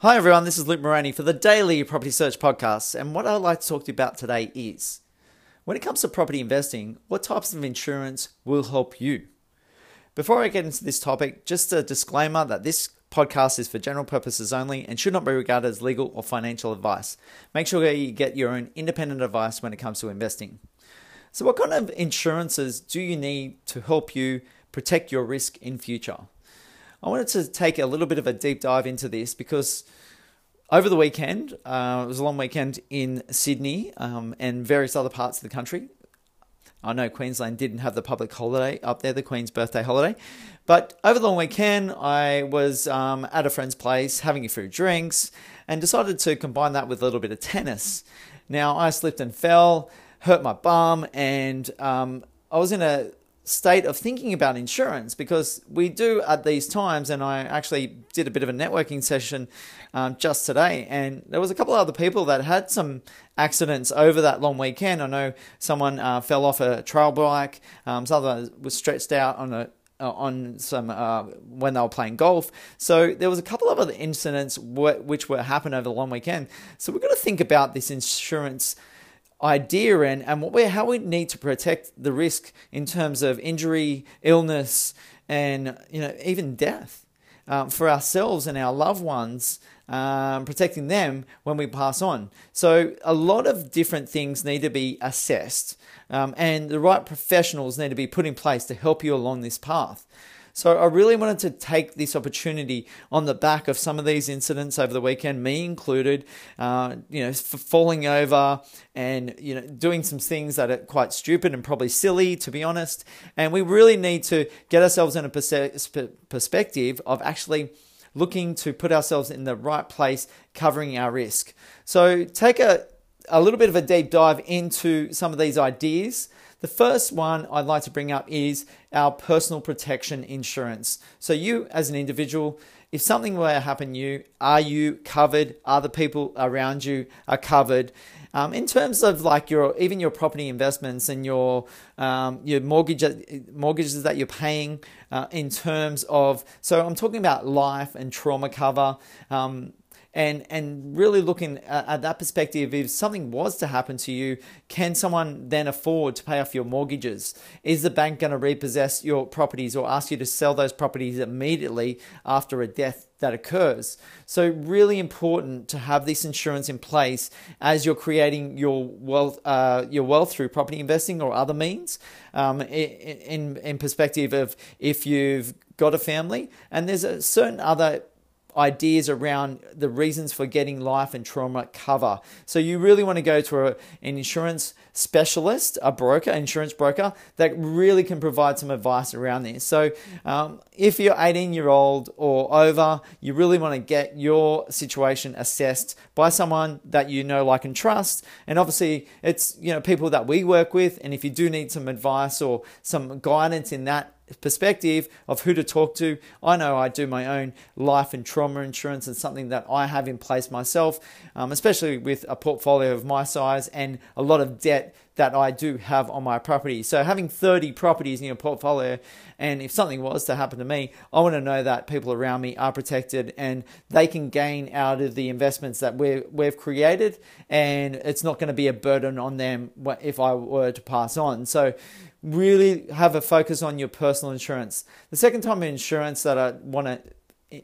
Hi everyone, this is Luke Moroney for the Daily Property Search Podcast. And what I'd like to talk to you about today is when it comes to property investing, what types of insurance will help you? Before I get into this topic, just a disclaimer that this podcast is for general purposes only and should not be regarded as legal or financial advice. Make sure that you get your own independent advice when it comes to investing. So, what kind of insurances do you need to help you protect your risk in future? I wanted to take a little bit of a deep dive into this because over the weekend, uh, it was a long weekend in Sydney um, and various other parts of the country. I know Queensland didn't have the public holiday up there, the Queen's birthday holiday. But over the long weekend, I was um, at a friend's place having a few drinks and decided to combine that with a little bit of tennis. Now, I slipped and fell, hurt my bum, and um, I was in a state of thinking about insurance because we do at these times, and I actually did a bit of a networking session um, just today, and there was a couple of other people that had some accidents over that long weekend. I know someone uh, fell off a trail bike, um, someone was stretched out on a uh, on some uh, when they were playing golf. So there was a couple of other incidents which were happened over the long weekend. So we've got to think about this insurance idea and, and what we how we need to protect the risk in terms of injury, illness, and you know even death um, for ourselves and our loved ones. Um, protecting them when we pass on. So, a lot of different things need to be assessed, um, and the right professionals need to be put in place to help you along this path. So I really wanted to take this opportunity on the back of some of these incidents over the weekend, me included, uh, you know, falling over and, you know, doing some things that are quite stupid and probably silly, to be honest. And we really need to get ourselves in a perspective of actually looking to put ourselves in the right place, covering our risk. So take a, a little bit of a deep dive into some of these ideas the first one I'd like to bring up is our personal protection insurance. So, you as an individual, if something were to happen to you, are you covered? Are the people around you are covered? Um, in terms of like your even your property investments and your um, your mortgage mortgages that you're paying uh, in terms of so I'm talking about life and trauma cover. Um, and and really looking at that perspective if something was to happen to you can someone then afford to pay off your mortgages? Is the bank going to repossess your properties or ask you to sell those properties immediately after a death that occurs? So really important to have this insurance in place as you're creating your wealth uh, your wealth through property investing or other means um, in in perspective of if you've got a family and there's a certain other ideas around the reasons for getting life and trauma cover. So you really want to go to a, an insurance specialist, a broker, insurance broker that really can provide some advice around this. So um, if you're 18 year old or over, you really want to get your situation assessed by someone that you know, like, and trust. And obviously, it's you know people that we work with. And if you do need some advice or some guidance in that perspective of who to talk to. I know I do my own life and trauma insurance. and something that I have in place myself, um, especially with a portfolio of my size and a lot of debt that I do have on my property. So having 30 properties in your portfolio, and if something was to happen to me, I want to know that people around me are protected and they can gain out of the investments that we we've created, and it's not going to be a burden on them if I were to pass on. So really have a focus on your personal insurance. The second type of insurance that I want to eh,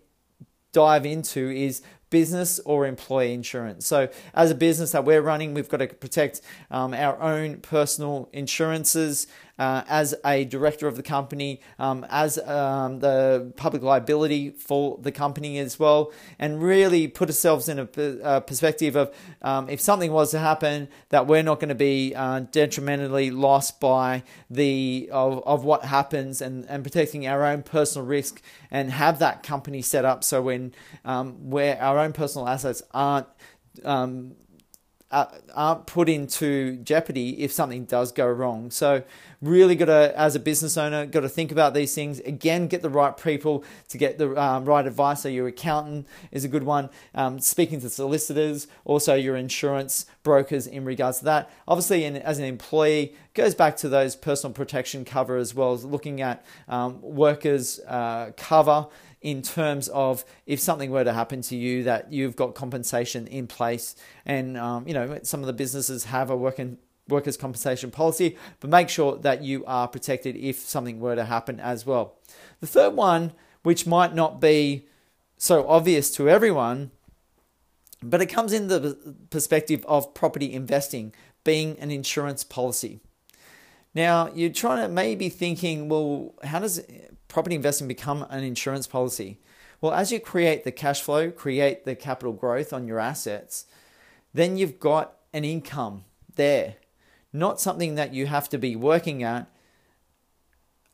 dive into is business or employee insurance. So, as a business that we're running, we've got to protect um, our own personal insurances uh, as a director of the company, um, as um, the public liability for the company as well, and really put ourselves in a, a perspective of um, if something was to happen, that we're not going to be uh, detrimentally lost by the of, of what happens, and, and protecting our own personal risk, and have that company set up so when um, where our own personal assets aren't um, aren't put into jeopardy if something does go wrong. So, really got to, as a business owner, got to think about these things. Again, get the right people to get the um, right advice. So, your accountant is a good one. Um, speaking to solicitors, also your insurance brokers in regards to that. Obviously, in, as an employee, goes back to those personal protection cover as well as looking at um, workers' uh, cover in terms of if something were to happen to you, that you've got compensation in place. And, um, you know, some of the businesses have a working workers' compensation policy, but make sure that you are protected if something were to happen as well. The third one, which might not be so obvious to everyone, but it comes in the perspective of property investing being an insurance policy. Now, you're trying to maybe thinking, well, how does property investing become an insurance policy? Well, as you create the cash flow, create the capital growth on your assets, then you've got an income there, not something that you have to be working at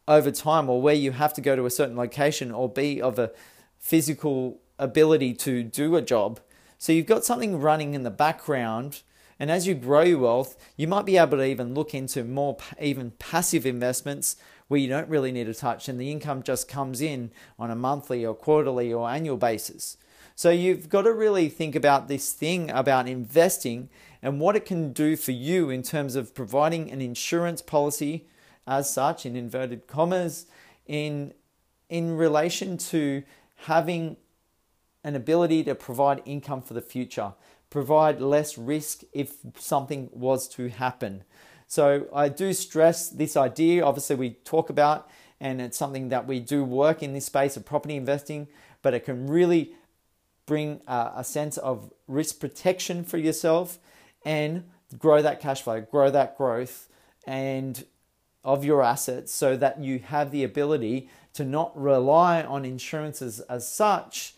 over time or where you have to go to a certain location or be of a physical ability to do a job. So you've got something running in the background and as you grow your wealth, you might be able to even look into more even passive investments where you don't really need to touch and the income just comes in on a monthly or quarterly or annual basis. So you've got to really think about this thing about investing and what it can do for you in terms of providing an insurance policy as such in inverted commas in in relation to having an ability to provide income for the future provide less risk if something was to happen. So I do stress this idea. Obviously, we talk about, and it's something that we do work in this space of property investing, but it can really bring a, a sense of risk protection for yourself and grow that cash flow, grow that growth, and of your assets so that you have the ability to not rely on insurances as such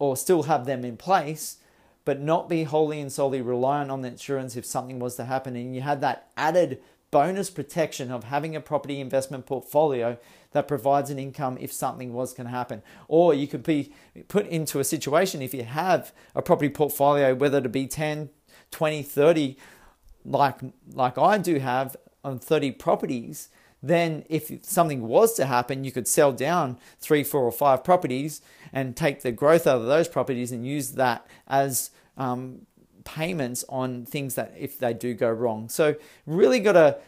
or still have them in place but not be wholly and solely reliant on the insurance if something was to happen. And you had that added bonus protection of having a property investment portfolio that provides an income if something was going to happen. Or you could be put into a situation if you have a property portfolio, whether to be 10, 20, 30, like, like I do have on 30 properties, then if something was to happen, you could sell down three, four, or five properties and take the growth out of those properties and use that as um, payments on things that if they do go wrong. So, really got to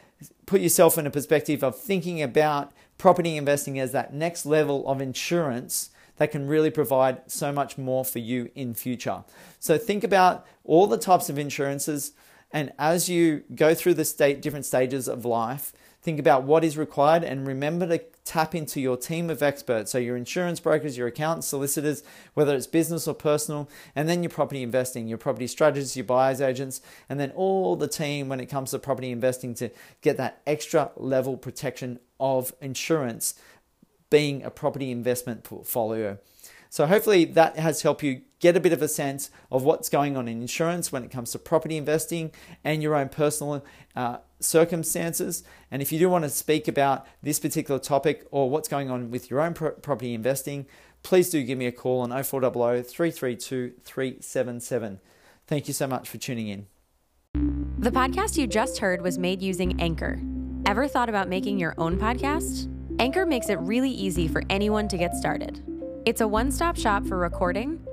put yourself in a perspective of thinking about property investing as that next level of insurance that can really provide so much more for you in future. So think about all the types of insurances and as you go through the state different stages of life, think about what is required and remember to tap into your team of experts. So, your insurance brokers, your accountants, solicitors, whether it's business or personal, and then your property investing, your property strategists, your buyer's agents, and then all the team when it comes to property investing to get that extra level protection of insurance being a property investment portfolio. So, hopefully, that has helped you get a bit of a sense of what's going on in insurance when it comes to property investing and your own personal uh, circumstances. And if you do want to speak about this particular topic or what's going on with your own pro- property investing, please do give me a call on 0400 332 377. Thank you so much for tuning in. The podcast you just heard was made using Anchor. Ever thought about making your own podcast? Anchor makes it really easy for anyone to get started. It's a one stop shop for recording,